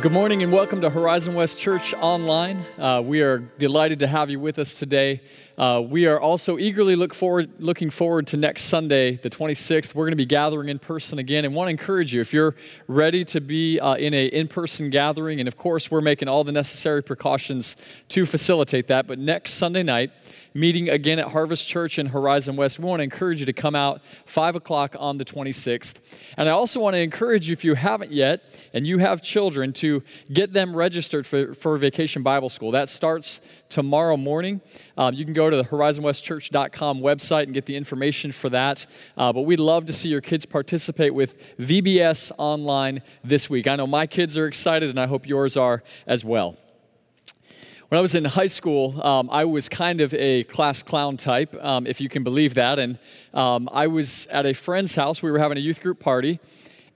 Good morning and welcome to Horizon West Church Online. Uh, we are delighted to have you with us today. Uh, we are also eagerly look forward, looking forward to next Sunday, the 26th. We're going to be gathering in person again and want to encourage you if you're ready to be uh, in a in-person gathering. And of course, we're making all the necessary precautions to facilitate that. But next Sunday night, meeting again at Harvest Church in Horizon West. We want to encourage you to come out 5 o'clock on the 26th. And I also want to encourage you, if you haven't yet and you have children, to get them registered for, for Vacation Bible School. That starts tomorrow morning. Um, you can go to the horizonwestchurch.com website and get the information for that. Uh, but we'd love to see your kids participate with VBS online this week. I know my kids are excited, and I hope yours are as well. When I was in high school, um, I was kind of a class clown type, um, if you can believe that. And um, I was at a friend's house. We were having a youth group party.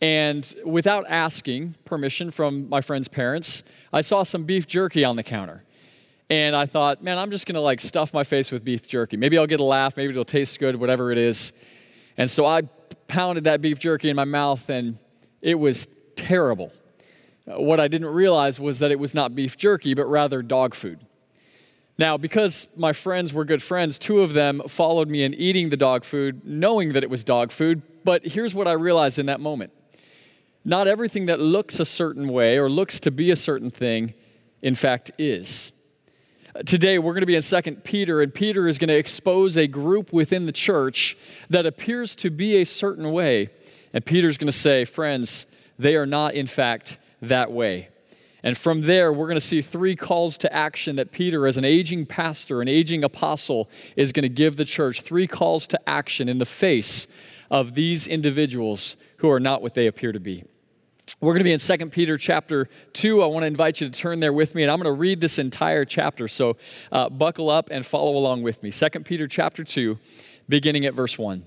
And without asking permission from my friend's parents, I saw some beef jerky on the counter. And I thought, man, I'm just going to like stuff my face with beef jerky. Maybe I'll get a laugh. Maybe it'll taste good, whatever it is. And so I pounded that beef jerky in my mouth, and it was terrible. What I didn't realize was that it was not beef jerky, but rather dog food. Now, because my friends were good friends, two of them followed me in eating the dog food, knowing that it was dog food. But here's what I realized in that moment not everything that looks a certain way or looks to be a certain thing, in fact, is. Today, we're going to be in 2 Peter, and Peter is going to expose a group within the church that appears to be a certain way. And Peter's going to say, Friends, they are not, in fact, that way. And from there, we're going to see three calls to action that Peter, as an aging pastor, an aging apostle, is going to give the church. Three calls to action in the face of these individuals who are not what they appear to be. We're going to be in 2 Peter chapter 2. I want to invite you to turn there with me, and I'm going to read this entire chapter. So uh, buckle up and follow along with me. 2 Peter chapter 2, beginning at verse 1.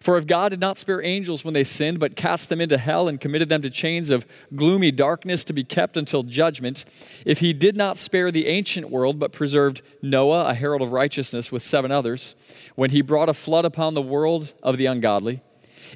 For if God did not spare angels when they sinned, but cast them into hell and committed them to chains of gloomy darkness to be kept until judgment, if he did not spare the ancient world, but preserved Noah, a herald of righteousness, with seven others, when he brought a flood upon the world of the ungodly,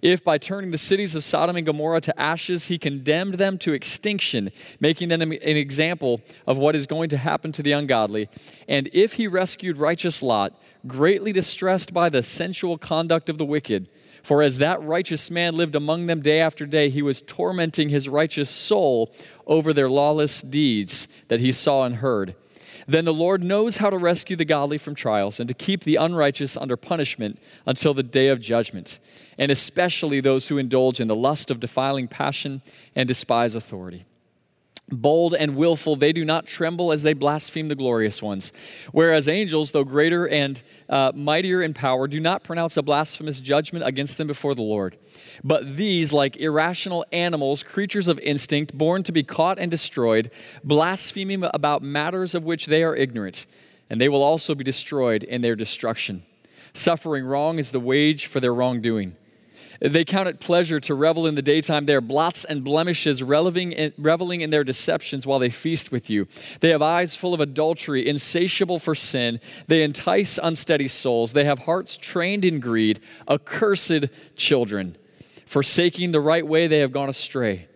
if by turning the cities of Sodom and Gomorrah to ashes, he condemned them to extinction, making them an example of what is going to happen to the ungodly, and if he rescued righteous Lot, greatly distressed by the sensual conduct of the wicked, for as that righteous man lived among them day after day, he was tormenting his righteous soul over their lawless deeds that he saw and heard. Then the Lord knows how to rescue the godly from trials and to keep the unrighteous under punishment until the day of judgment, and especially those who indulge in the lust of defiling passion and despise authority bold and willful, they do not tremble as they blaspheme the glorious ones. Whereas angels, though greater and uh, mightier in power, do not pronounce a blasphemous judgment against them before the Lord. But these, like irrational animals, creatures of instinct, born to be caught and destroyed, blaspheming about matters of which they are ignorant, and they will also be destroyed in their destruction. Suffering wrong is the wage for their wrongdoing they count it pleasure to revel in the daytime. They are blots and blemishes, reveling in, reveling in their deceptions while they feast with you. They have eyes full of adultery, insatiable for sin. They entice unsteady souls. They have hearts trained in greed, accursed children. Forsaking the right way, they have gone astray.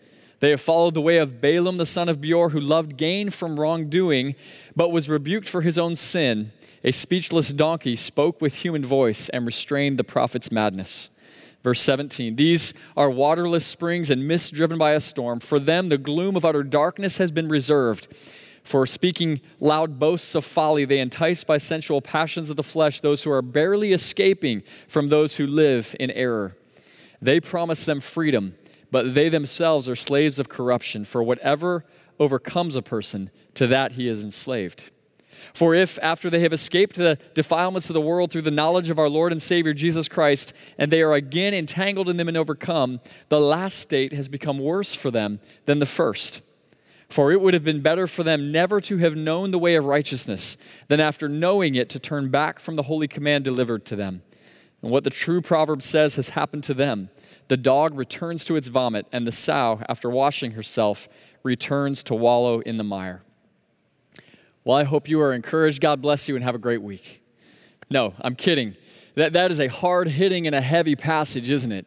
They have followed the way of Balaam the son of Beor, who loved gain from wrongdoing, but was rebuked for his own sin. A speechless donkey spoke with human voice and restrained the prophet's madness. Verse 17 These are waterless springs and mist driven by a storm. For them, the gloom of utter darkness has been reserved. For speaking loud boasts of folly, they entice by sensual passions of the flesh those who are barely escaping from those who live in error. They promise them freedom, but they themselves are slaves of corruption, for whatever overcomes a person, to that he is enslaved. For if, after they have escaped the defilements of the world through the knowledge of our Lord and Savior Jesus Christ, and they are again entangled in them and overcome, the last state has become worse for them than the first. For it would have been better for them never to have known the way of righteousness than after knowing it to turn back from the holy command delivered to them. And what the true proverb says has happened to them the dog returns to its vomit, and the sow, after washing herself, returns to wallow in the mire. Well, I hope you are encouraged. God bless you and have a great week. No, I'm kidding. That, that is a hard hitting and a heavy passage, isn't it?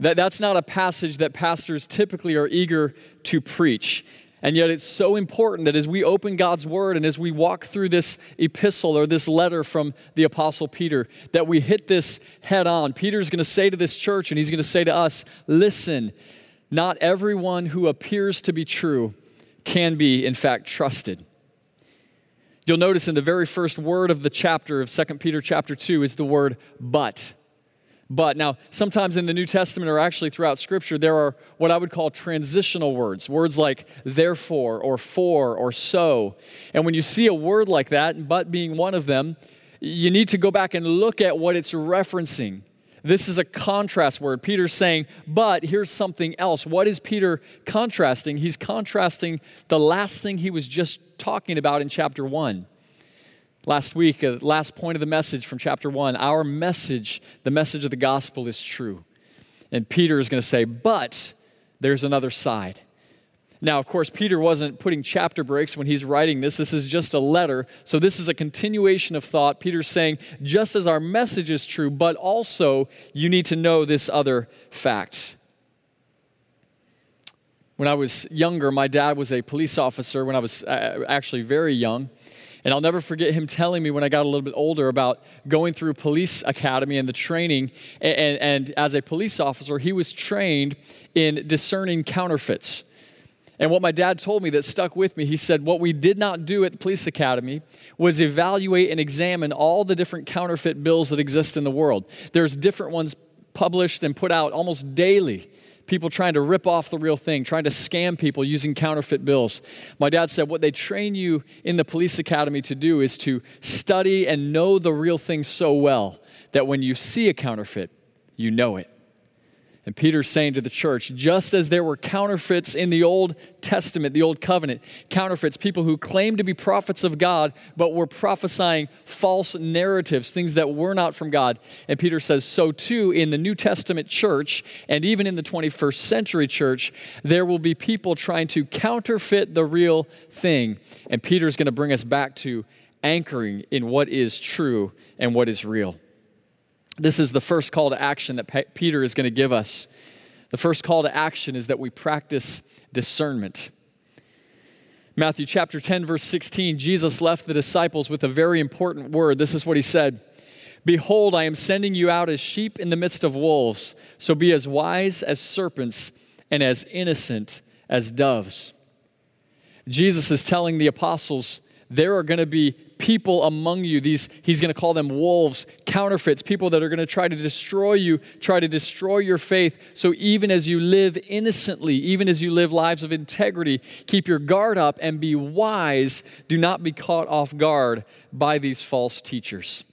That, that's not a passage that pastors typically are eager to preach. And yet, it's so important that as we open God's Word and as we walk through this epistle or this letter from the Apostle Peter, that we hit this head on. Peter's going to say to this church, and he's going to say to us, Listen, not everyone who appears to be true can be, in fact, trusted. You'll notice in the very first word of the chapter of 2 Peter chapter 2 is the word but. But now, sometimes in the New Testament or actually throughout Scripture, there are what I would call transitional words, words like therefore or for or so. And when you see a word like that, but being one of them, you need to go back and look at what it's referencing. This is a contrast word. Peter's saying, but here's something else. What is Peter contrasting? He's contrasting the last thing he was just talking about in chapter 1. Last week, uh, last point of the message from chapter 1, our message, the message of the gospel is true. And Peter is going to say, but there's another side. Now, of course, Peter wasn't putting chapter breaks when he's writing this. This is just a letter. So, this is a continuation of thought. Peter's saying, just as our message is true, but also you need to know this other fact. When I was younger, my dad was a police officer when I was uh, actually very young. And I'll never forget him telling me when I got a little bit older about going through police academy and the training. And, and, and, as a police officer, he was trained in discerning counterfeits. And what my dad told me that stuck with me, he said, What we did not do at the police academy was evaluate and examine all the different counterfeit bills that exist in the world. There's different ones published and put out almost daily people trying to rip off the real thing, trying to scam people using counterfeit bills. My dad said what they train you in the police academy to do is to study and know the real thing so well that when you see a counterfeit, you know it. And Peter's saying to the church, just as there were counterfeits in the Old Testament, the Old Covenant, counterfeits, people who claimed to be prophets of God, but were prophesying false narratives, things that were not from God. And Peter says, so too in the New Testament church, and even in the 21st century church, there will be people trying to counterfeit the real thing. And Peter's going to bring us back to anchoring in what is true and what is real. This is the first call to action that Peter is going to give us. The first call to action is that we practice discernment. Matthew chapter 10, verse 16, Jesus left the disciples with a very important word. This is what he said Behold, I am sending you out as sheep in the midst of wolves, so be as wise as serpents and as innocent as doves. Jesus is telling the apostles there are going to be people among you. These, he's going to call them wolves, counterfeits, people that are going to try to destroy you, try to destroy your faith. So even as you live innocently, even as you live lives of integrity, keep your guard up and be wise. Do not be caught off guard by these false teachers.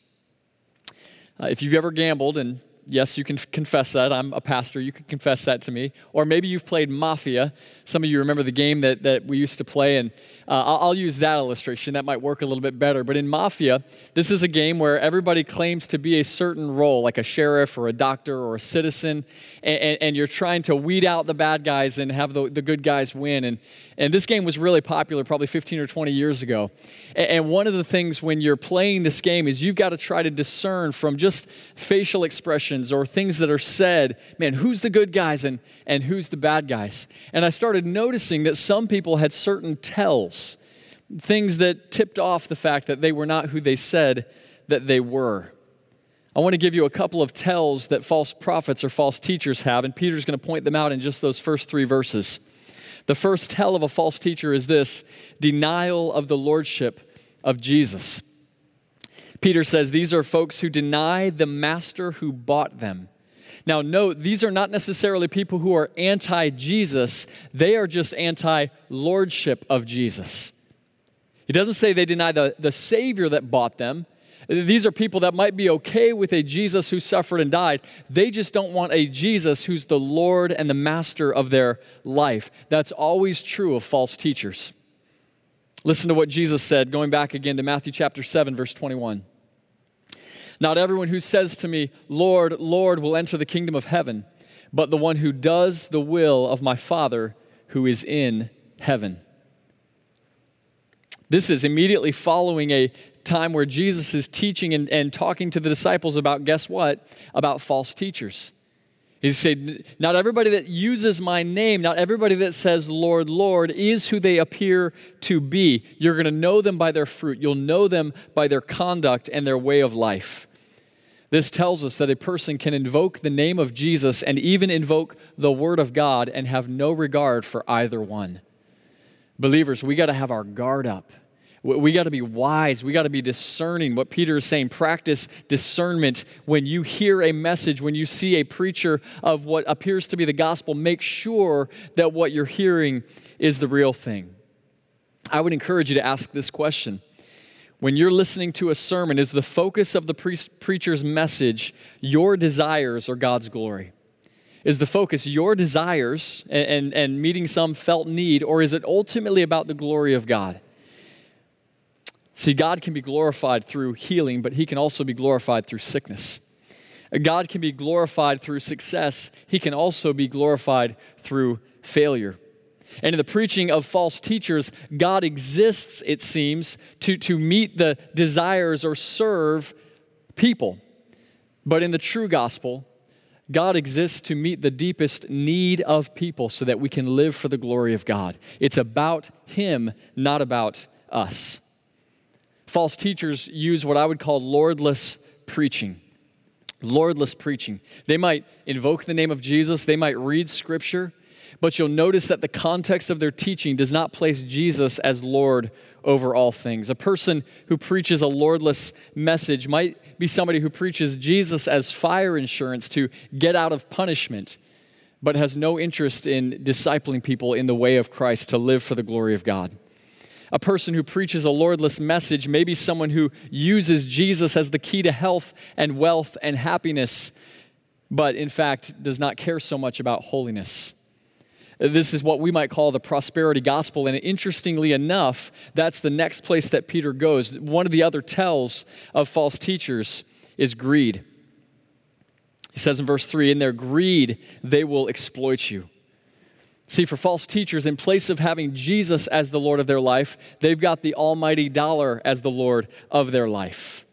Uh, if you've ever gambled, and yes, you can confess that. I'm a pastor. You can confess that to me. Or maybe you've played Mafia. Some of you remember the game that, that we used to play, and uh, I'll, I'll, use that illustration. That might work a little bit better. But in Mafia, this is a game where everybody claims to be a certain role, like a sheriff or a doctor or a citizen, and, and, and you're trying to weed out the bad guys and have the, the good guys win. And, and this game was really popular probably 15 or 20 years ago. And, and one of the things when you're playing this game is you've got to try to discern from just facial expressions or things that are said, man, who's the good guys and, and who's the bad guys? And I started noticing that some people had certain tells things that tipped off the fact that they were not who they said that they were. I want to give you a couple of tells that false prophets or false teachers have, and Peter's going to point them out in just those first three verses. The first tell of a false teacher is this denial of the lordship of Jesus. Peter says these are folks who deny the master who bought them. Now, note, these are not necessarily people who are anti Jesus, they are just anti lordship of Jesus. He doesn't say they deny the, the Savior that bought them. These are people that might be okay with a Jesus who suffered and died. They just don't want a Jesus who's the Lord and the master of their life. That's always true of false teachers. Listen to what Jesus said, going back again to Matthew chapter 7, verse 21. Not everyone who says to me, Lord, Lord, will enter the kingdom of heaven, but the one who does the will of my Father who is in heaven. This is immediately following a time where Jesus is teaching and, and talking to the disciples about, guess what? About false teachers. He said, Not everybody that uses my name, not everybody that says, Lord, Lord, is who they appear to be. You're going to know them by their fruit. You'll know them by their conduct and their way of life. This tells us that a person can invoke the name of Jesus and even invoke the Word of God and have no regard for either one. Believers, we got to have our guard up. We got to be wise. We got to be discerning. What Peter is saying, practice discernment. When you hear a message, when you see a preacher of what appears to be the gospel, make sure that what you're hearing is the real thing. I would encourage you to ask this question. When you're listening to a sermon, is the focus of the pre- preacher's message your desires or God's glory? Is the focus your desires and, and, and meeting some felt need, or is it ultimately about the glory of God? See, God can be glorified through healing, but He can also be glorified through sickness. God can be glorified through success, He can also be glorified through failure. And in the preaching of false teachers, God exists, it seems, to, to meet the desires or serve people. But in the true gospel, God exists to meet the deepest need of people so that we can live for the glory of God. It's about Him, not about us false teachers use what I would call lordless preaching. Lordless preaching. They might invoke the name of Jesus, they might read scripture, but you'll notice that the context of their teaching does not place Jesus as Lord over all things. A person who preaches a lordless message might be somebody who preaches Jesus as fire insurance to get out of punishment, but has no interest in discipling people in the way of Christ to live for the glory of God. A person who preaches a Lordless message maybe someone who uses Jesus as the key to health and wealth and happiness, but in fact does not care so much about holiness. This is what we might call the prosperity gospel. And interestingly enough, that's the next place that Peter goes. One of the other tells of false teachers is greed. He says in verse 3 In their greed, they will exploit you. See, for false teachers, in place of having Jesus as the Lord of their life, they've got the almighty dollar as the Lord of their life.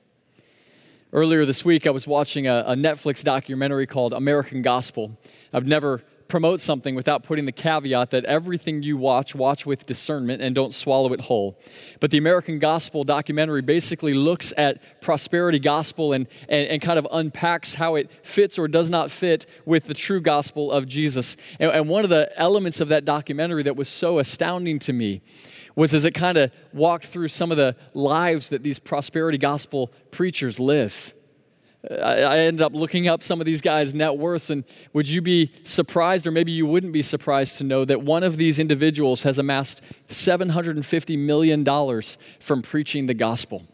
Earlier this week, I was watching a, a Netflix documentary called American Gospel. I've never promote something without putting the caveat that everything you watch, watch with discernment and don't swallow it whole. But the American Gospel documentary basically looks at prosperity gospel and, and, and kind of unpacks how it fits or does not fit with the true gospel of Jesus. And, and one of the elements of that documentary that was so astounding to me was as it kind of walked through some of the lives that these prosperity gospel preachers live. Uh, I ended up looking up some of these guys' net worths, and would you be surprised, or maybe you wouldn't be surprised to know that one of these individuals has amassed $750 million from preaching the gospel?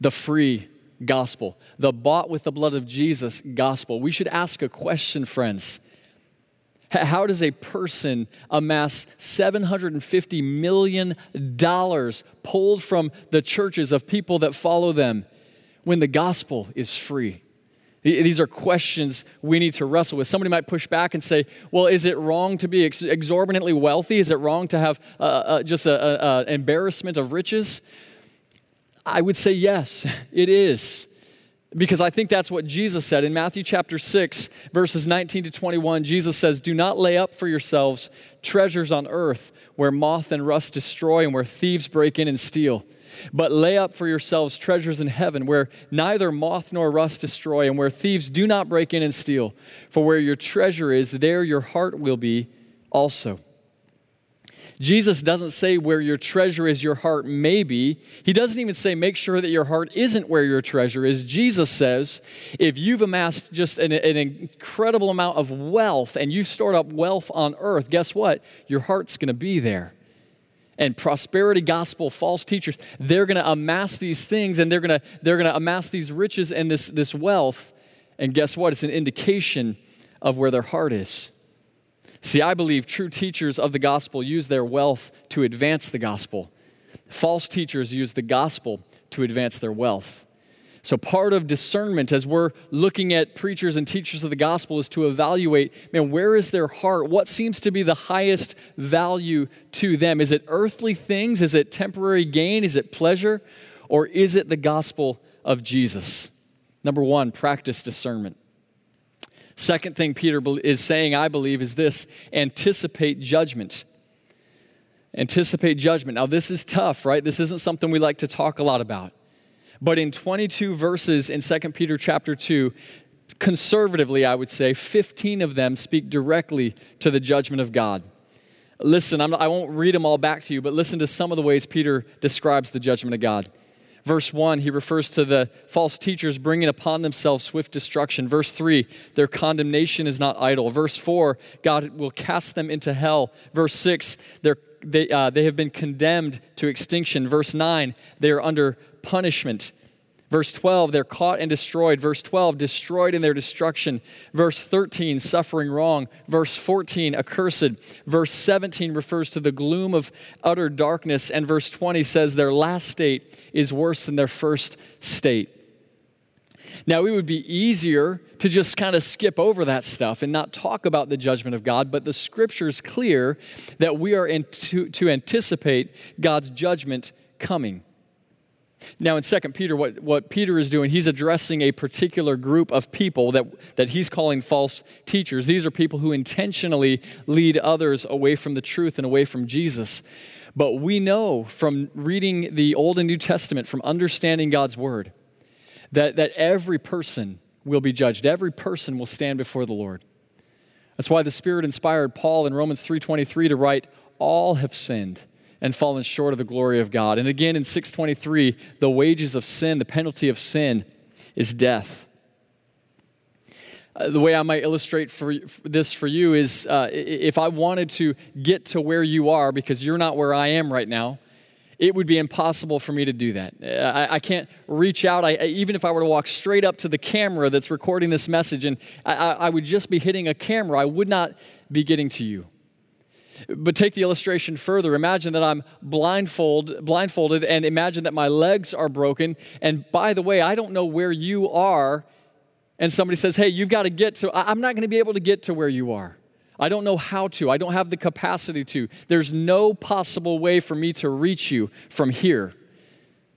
The free gospel, the bought with the blood of Jesus gospel. We should ask a question, friends. How does a person amass $750 million pulled from the churches of people that follow them? When the gospel is free? These are questions we need to wrestle with. Somebody might push back and say, well, is it wrong to be ex- exorbitantly wealthy? Is it wrong to have uh, uh, just an embarrassment of riches? I would say yes, it is. Because I think that's what Jesus said. In Matthew chapter 6, verses 19 to 21, Jesus says, Do not lay up for yourselves treasures on earth where moth and rust destroy and where thieves break in and steal but lay up for yourselves treasures in heaven, where neither moth nor rust destroy, and where thieves do not break in and steal. For where your treasure is, there your heart will be also. Jesus doesn't say where your treasure is, your heart may be. He doesn't even say make sure that your heart isn't where your treasure is. Jesus says if you've amassed just an, an incredible amount of wealth and you've stored up wealth on earth, guess what? Your heart's going to be there. And prosperity gospel false teachers, they're going to amass these things and they're going to they're going to amass these riches and this this wealth. And guess what? It's an indication of where their heart is. See, I believe true teachers of the gospel use their wealth to advance the gospel. False teachers use the gospel to advance their wealth. So, part of discernment as we're looking at preachers and teachers of the gospel is to evaluate man, where is their heart? What seems to be the highest value to them? Is it earthly things? Is it temporary gain? Is it pleasure? Or is it the gospel of Jesus? Number one, practice discernment. Second thing Peter is saying, I believe, is this anticipate judgment. Anticipate judgment. Now, this is tough, right? This isn't something we like to talk a lot about. But in 22 verses in 2 Peter chapter 2, conservatively, I would say, 15 of them speak directly to the judgment of God. Listen, I'm, I will not read them all back to you, but listen to some of the ways Peter describes the judgment of God. Verse 1, he refers to the false teachers bringing upon themselves swift destruction. Verse 3, their condemnation is not idle. Verse 4, God will cast them into hell. Verse 6, they, uh, they have been condemned to extinction. Verse 9, they are under punishment. Verse 12, they're caught and destroyed. Verse 12, destroyed in their destruction. Verse 13, suffering wrong. Verse 14, accursed. Verse 17 refers to the gloom of utter darkness. And verse 20 says their last state is worse than their first state. Now, it would be easier to just kind of skip over that stuff and not talk about the judgment of God, but the scripture is clear that we are to, to anticipate God's judgment coming. Now, in 2 Peter, what, what Peter is doing, he's addressing a particular group of people that, that he's calling false teachers. These are people who intentionally lead others away from the truth and away from Jesus. But we know from reading the Old and New Testament, from understanding God's Word, that, that every person will be judged. Every person will stand before the Lord. That's why the Spirit inspired Paul in Romans 3.23 to write, All have sinned and fallen short of the glory of God. And again in 623, the wages of sin, the penalty of sin, is death. Uh, the way I might illustrate for, for this for you is uh, if I wanted to get to where you are, because you're not where I am right now, it would be impossible for me to do that. I, I can't reach out. I, even if I were to walk straight up to the camera that's recording this message and I, I would just be hitting a camera, I would not be getting to you. But take the illustration further. Imagine that I'm blindfold, blindfolded and imagine that my legs are broken. And by the way, I don't know where you are. And somebody says, Hey, you've got to get to, I'm not going to be able to get to where you are. I don't know how to. I don't have the capacity to. There's no possible way for me to reach you from here.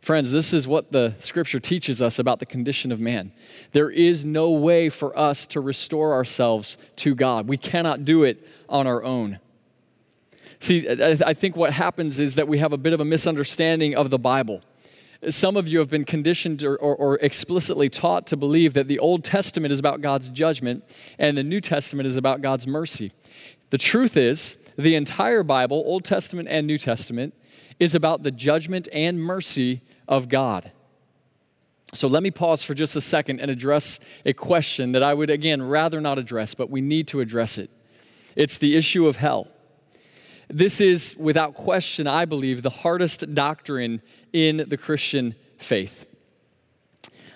Friends, this is what the scripture teaches us about the condition of man. There is no way for us to restore ourselves to God. We cannot do it on our own. See, I think what happens is that we have a bit of a misunderstanding of the Bible. Some of you have been conditioned or, or, or, explicitly taught to believe that the Old Testament is about God's judgment and the New Testament is about God's mercy. The truth is, the entire Bible, Old Testament and New Testament, is about the judgment and mercy of God. So let me pause for just a second and address a question that I would, again, rather not address, but we need to address it. It's the issue of hell. This is, without question, I believe, the hardest doctrine in the Christian faith.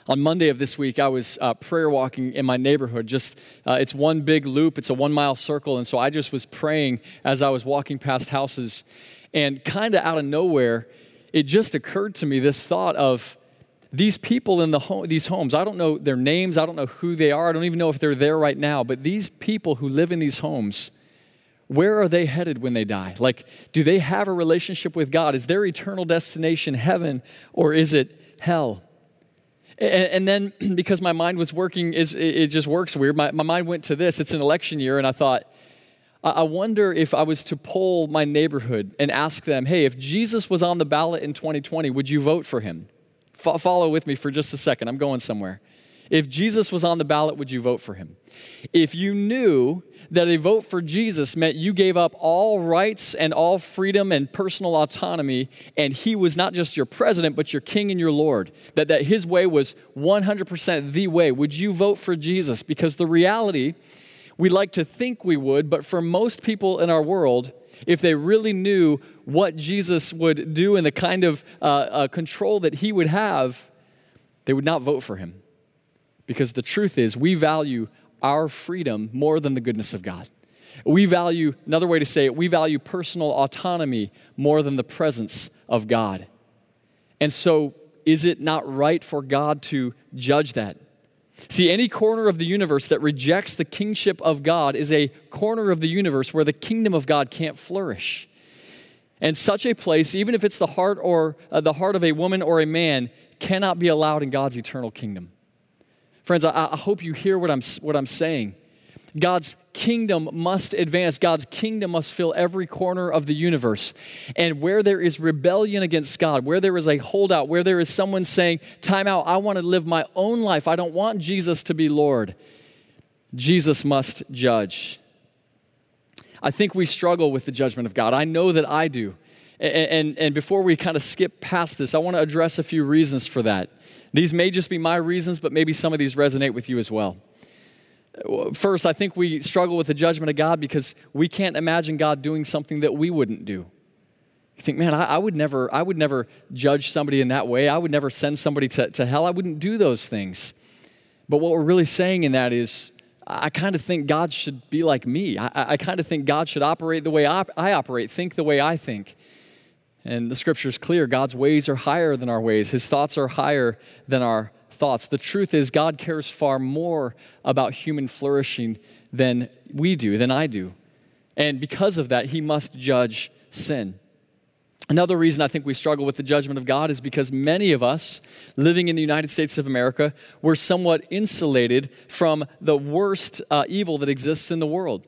On Monday of this week, I was uh, prayer walking in my neighborhood. Just uh, it's one big loop, it's a one mile circle, and so I just was praying as I was walking past houses, and kind of out of nowhere, it just occurred to me this thought of these people in the home, these homes. I don't know their names, I don't know who they are, I don't even know if they're there right now. But these people who live in these homes, where are they headed when they die? Like, do they have a relationship with God? Is their eternal destination heaven or is it hell? And, then, because my mind was working, it just works weird, my, my mind went to this. It's an election year, and I thought, I wonder if I was to poll my neighborhood and ask them, hey, if Jesus was on the ballot in 2020, would you vote for him? follow with me for just a second. I'm going somewhere. If Jesus was on the ballot, would you vote for him? If you knew that a vote for Jesus meant you gave up all rights and all freedom and personal autonomy, and he was not just your president, but your king and your Lord, that, that his way was 100% the way, would you vote for Jesus? Because the reality, we like to think we would, but for most people in our world, if they really knew what Jesus would do and the kind of uh, uh, control that he would have, they would not vote for him. Because the truth is, we value our freedom more than the goodness of God. We value, another way to say it, we value personal autonomy more than the presence of God. And so, is it not right for God to judge that? See, any corner of the universe that rejects the kingship of God is a corner of the universe where the kingdom of God can't flourish. And such a place, even if it's the heart or uh, the heart of a woman or a man, cannot be allowed in God's eternal kingdom. Friends, I, I hope you hear what I'm, what I'm saying. God's kingdom must advance. God's kingdom must fill every corner of the universe. And where there is rebellion against God, where there is a holdout, where there is someone saying, Time out, I want to live my own life, I don't want Jesus to be Lord, Jesus must judge. I think we struggle with the judgment of God. I know that I do. And, and, and before we kind of skip past this, I want to address a few reasons for that. These may just be my reasons, but maybe some of these resonate with you as well. First, I think we struggle with the judgment of God because we can't imagine God doing something that we wouldn't do. You think, man, I, I, would never, I would never judge somebody in that way. I would never send somebody to, to hell. I wouldn't do those things. But what we're really saying in that is, I kind of think God should be like me. I, I kind of think God should operate the way I, I operate, think the way I think. And the scripture is clear God's ways are higher than our ways, His thoughts are higher than our thoughts. The truth is, God cares far more about human flourishing than we do, than I do. And because of that, He must judge sin. Another reason I think we struggle with the judgment of God is because many of us living in the United States of America were somewhat insulated from the worst uh, evil that exists in the world.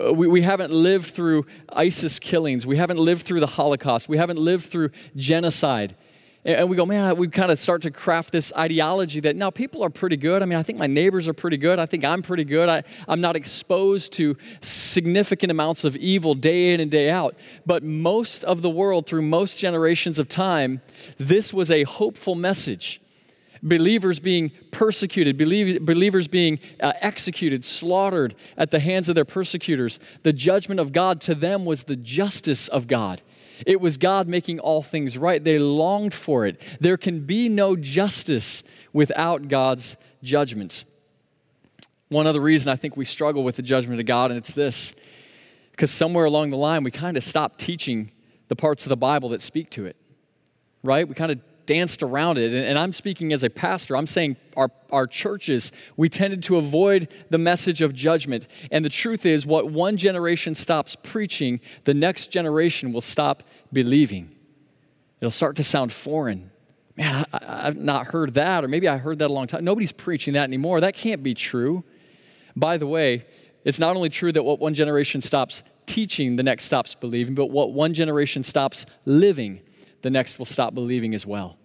Uh, we, we haven't lived through ISIS killings. We haven't lived through the Holocaust. We haven't lived through genocide. And we go, man, we kind of start to craft this ideology that now people are pretty good. I mean, I think my neighbors are pretty good. I think I'm pretty good. I, I'm not exposed to significant amounts of evil day in and day out. But most of the world, through most generations of time, this was a hopeful message believers being persecuted, believers being uh, executed, slaughtered at the hands of their persecutors. The judgment of God to them was the justice of God. It was God making all things right. They longed for it. There can be no justice without God's judgment. One other reason I think we struggle with the judgment of God, and it's this because somewhere along the line we kind of stop teaching the parts of the Bible that speak to it, right? We kind of danced around it. And, I'm speaking as a pastor. I'm saying our, our churches, we tended to avoid the message of judgment. And the truth is, what one generation stops preaching, the next generation will stop believing. It'll start to sound foreign. Man, I, have not heard that, or maybe I heard that a long time. Nobody's preaching that anymore. That can't be true. By the way, it's not only true that what one generation stops teaching, the next stops believing, but what one generation stops living, the next will stop believing as well.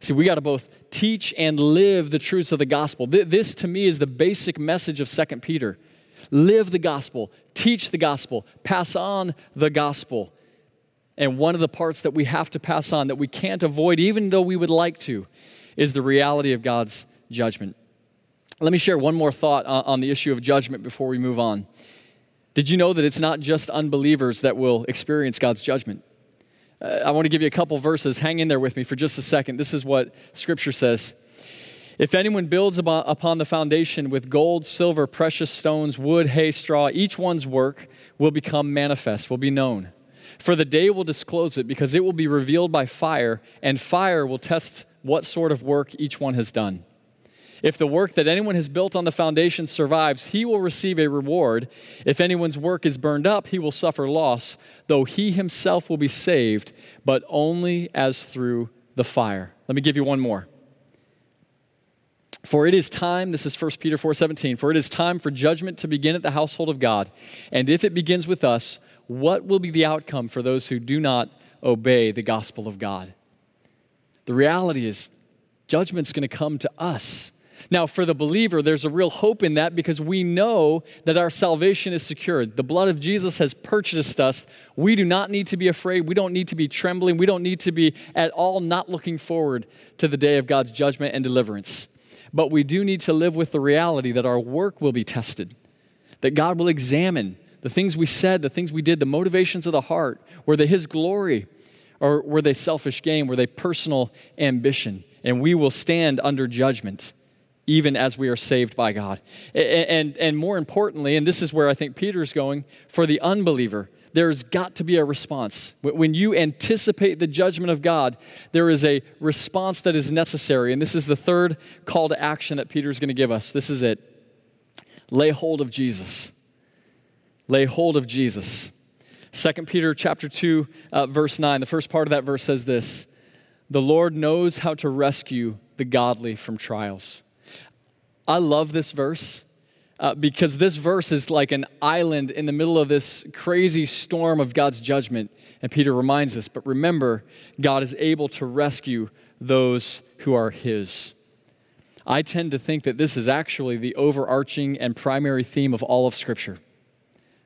See, we got to both teach and live the truths of the gospel. This, to me, is the basic message of 2 Peter. Live the gospel, teach the gospel, pass on the gospel. And one of the parts that we have to pass on that we can't avoid, even though we would like to, is the reality of God's judgment. Let me share one more thought on the issue of judgment before we move on. Did you know that it's not just unbelievers that will experience God's judgment? Uh, I want to give you a couple verses. Hang in there with me for just a second. This is what Scripture says. If anyone builds upon the foundation with gold, silver, precious stones, wood, hay, straw, each one's work will become manifest, will be known. For the day will disclose it, because it will be revealed by fire, and fire will test what sort of work each one has done. If the work that anyone has built on the foundation survives, he will receive a reward. If anyone's work is burned up, he will suffer loss, though he himself will be saved, but only as through the fire. Let me give you one more. For it is time, this is 1 Peter 4:17, for it is time for judgment to begin at the household of God. And if it begins with us, what will be the outcome for those who do not obey the gospel of God? The reality is judgment's going to come to us. Now, for the believer, there's a real hope in that because we know that our salvation is secured. The blood of Jesus has purchased us. We do not need to be afraid. We don't need to be trembling. We don't need to be at all not looking forward to the day of God's judgment and deliverance. But we do need to live with the reality that our work will be tested, that God will examine the things we said, the things we did, the motivations of the heart. Were they His glory or were they selfish gain? Were they personal ambition? And we will stand under judgment even as we are saved by God. And, and, more importantly, and this is where I think Peter's going, for the unbeliever, there's got to be a response. When you anticipate the judgment of God, there is a response that is necessary. And this is the third call to action that Peter's going to give us. This is it lay hold of Jesus. Lay hold of Jesus. 2 Peter chapter 2, uh, verse 9, the first part of that verse says this The Lord knows how to rescue the godly from trials I love this verse uh, because this verse is like an island in the middle of this crazy storm of God's judgment. And Peter reminds us, but remember, God is able to rescue those who are His. I tend to think that this is actually the overarching and primary theme of all of Scripture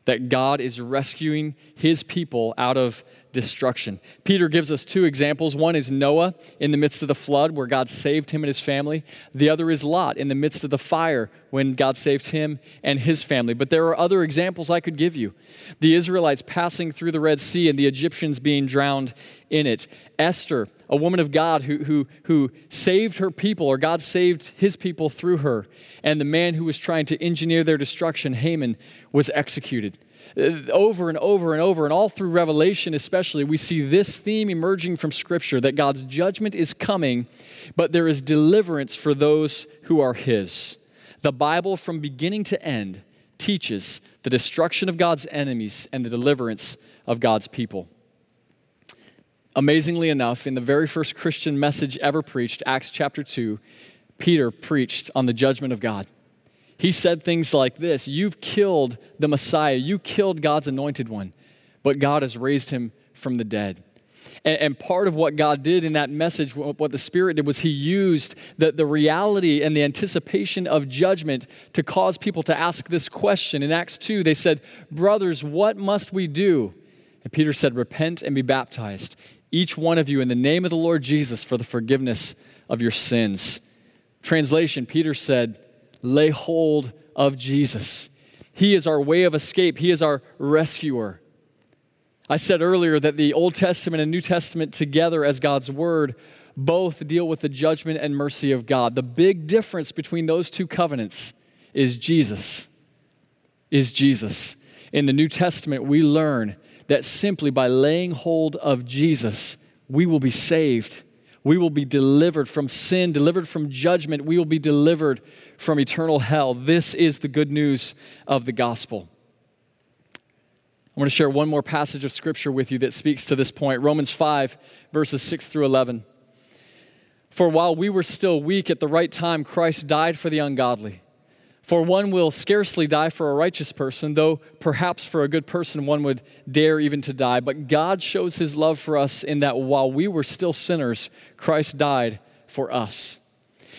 that God is rescuing his people out of destruction. Peter gives us two examples. One is Noah in the midst of the flood, where God saved him and his family. The other is Lot in the midst of the fire, when God saved him and his family. But there are other examples I could give you the Israelites passing through the Red Sea and the Egyptians being drowned in it. Esther, a woman of God who, who, who saved her people, or God saved his people through her. And the man who was trying to engineer their destruction, Haman, was executed. Uh, over and over and over, and all through Revelation especially, we see this theme emerging from Scripture that God's judgment is coming, but there is deliverance for those who are His. The Bible, from beginning to end, teaches the destruction of God's enemies and the deliverance of God's people. Amazingly enough, in the very first Christian message ever preached, Acts chapter 2, Peter preached on the judgment of God. He said things like this You've killed the Messiah, you killed God's anointed one, but God has raised him from the dead. And, part of what God did in that message, what the Spirit did, was He used the, the reality and the anticipation of judgment to cause people to ask this question. In Acts 2, they said, Brothers, what must we do? And Peter said, Repent and be baptized each one of you in the name of the Lord Jesus for the forgiveness of your sins. Translation Peter said, lay hold of Jesus. He is our way of escape, He is our rescuer. I said earlier that the Old Testament and New Testament together as God's Word both deal with the judgment and mercy of God. The big difference between those two covenants is Jesus. Is Jesus. In the New Testament, we learn that simply by laying hold of Jesus, we will be saved. We will be delivered from sin, delivered from judgment. We will be delivered from eternal hell. This is the good news of the gospel. I want to share one more passage of scripture with you that speaks to this point Romans 5, verses 6 through 11. For while we were still weak at the right time, Christ died for the ungodly. For one will scarcely die for a righteous person, though perhaps for a good person one would dare even to die. But God shows his love for us in that while we were still sinners, Christ died for us.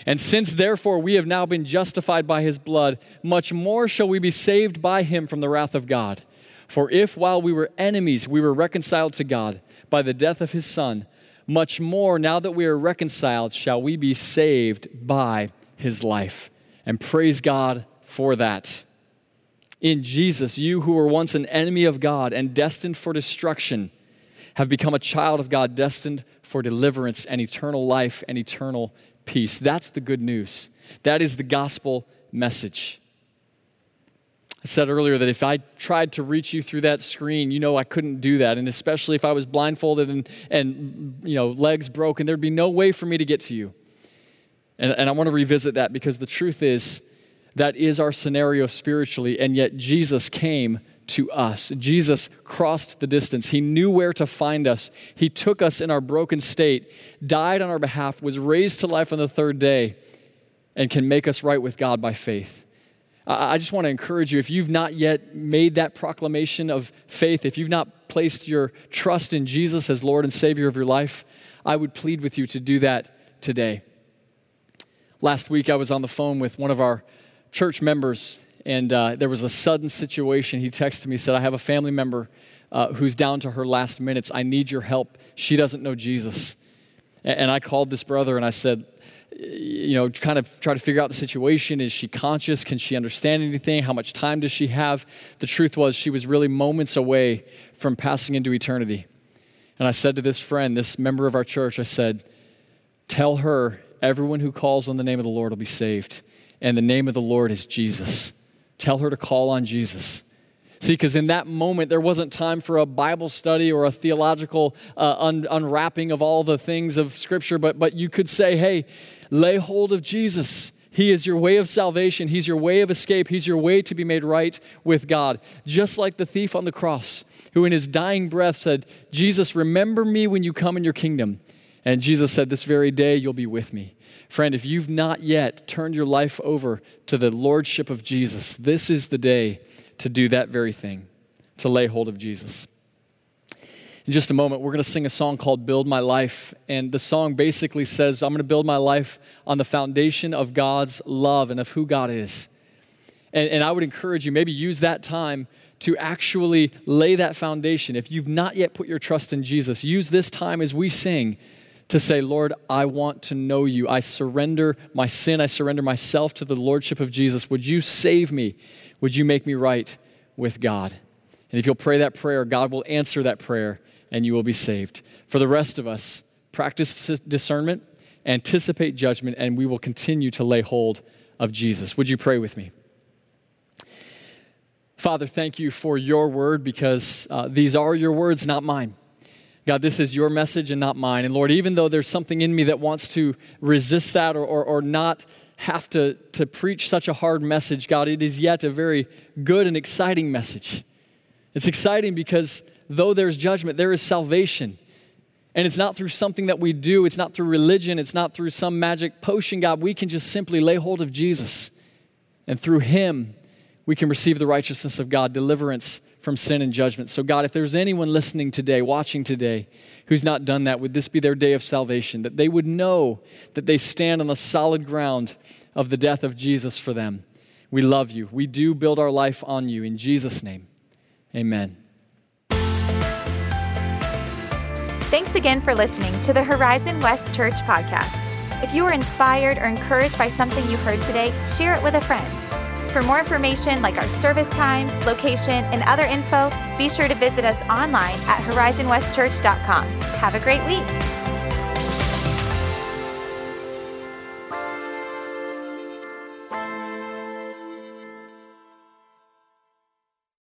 And since therefore we have now been justified by his blood, much more shall we be saved by him from the wrath of God. For if while we were enemies we were reconciled to God by the death of his Son, much more now that we are reconciled shall we be saved by his life and praise God for that. In Jesus, you who were once an enemy of God and destined for destruction have become a child of God, destined for deliverance and eternal life and eternal peace. That's the good news. That is the gospel message. I said earlier that if I tried to reach you through that screen, you know I couldn't do that. And especially if I was blindfolded and, and you know, legs broken, there'd be no way for me to get to you. And, and I want to revisit that because the truth is that is our scenario spiritually, and yet Jesus came to us. Jesus crossed the distance. He knew where to find us. He took us in our broken state, died on our behalf, was raised to life on the third day, and can make us right with God by faith. I just want to encourage you if you've not yet made that proclamation of faith, if you've not placed your trust in Jesus as Lord and Savior of your life, I would plead with you to do that today. Last week, I was on the phone with one of our church members, and uh, there was a sudden situation. He texted me, said, I have a family member uh, who's down to her last minutes. I need your help. She doesn't know Jesus. And, and I called this brother and I said, you know, kind of try to figure out the situation. Is she conscious? Can she understand anything? How much time does she have? The truth was, she was really moments away from passing into eternity. And I said to this friend, this member of our church, I said, Tell her everyone who calls on the name of the Lord will be saved. And the name of the Lord is Jesus. Tell her to call on Jesus. See, because in that moment, there wasn't time for a Bible study or a theological uh, un- unwrapping of all the things of Scripture, but, but you could say, hey, lay hold of Jesus. He is your way of salvation. He's your way of escape. He's your way to be made right with God. Just like the thief on the cross, who in his dying breath said, Jesus, remember me when you come in your kingdom. And Jesus said, This very day you'll be with me. Friend, if you've not yet turned your life over to the Lordship of Jesus, this is the day to do that very thing, to lay hold of Jesus. In just a moment, we're going to sing a song called Build My Life. And the song basically says, I'm going to build my life on the foundation of God's love and of who God is. And, and I would encourage you, maybe use that time to actually lay that foundation. If you've not yet put your trust in Jesus, use this time as we sing to say, Lord, I want to know you. I surrender my sin. I surrender myself to the Lordship of Jesus. Would you save me? Would you make me right with God? And if you'll pray that prayer, God will answer that prayer and you will be saved. For the rest of us, practice discernment, anticipate judgment, and we will continue to lay hold of Jesus. Would you pray with me? Father, thank you for your word because uh, these are your words, not mine. God, this is your message and not mine. And Lord, even though there's something in me that wants to resist that or, or, or not have to, to preach such a hard message, God, it is yet a very good and exciting message. It's exciting because though there's judgment, there is salvation. And it's not through something that we do, it's not through religion, it's not through some magic potion, God. We can just simply lay hold of Jesus. And through Him, we can receive the righteousness of God, deliverance from sin and judgment. So, God, if there's anyone listening today, watching today, who's not done that, would this be their day of salvation? That they would know that they stand on the solid ground of the death of Jesus for them. We love you. We do build our life on you. In Jesus' name, amen. Thanks again for listening to the Horizon West Church podcast. If you were inspired or encouraged by something you heard today, share it with a friend. For more information like our service times, location, and other info, be sure to visit us online at horizonwestchurch.com. Have a great week.